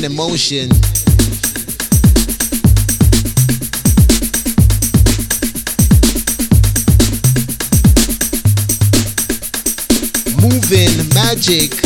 emotion. Moving magic.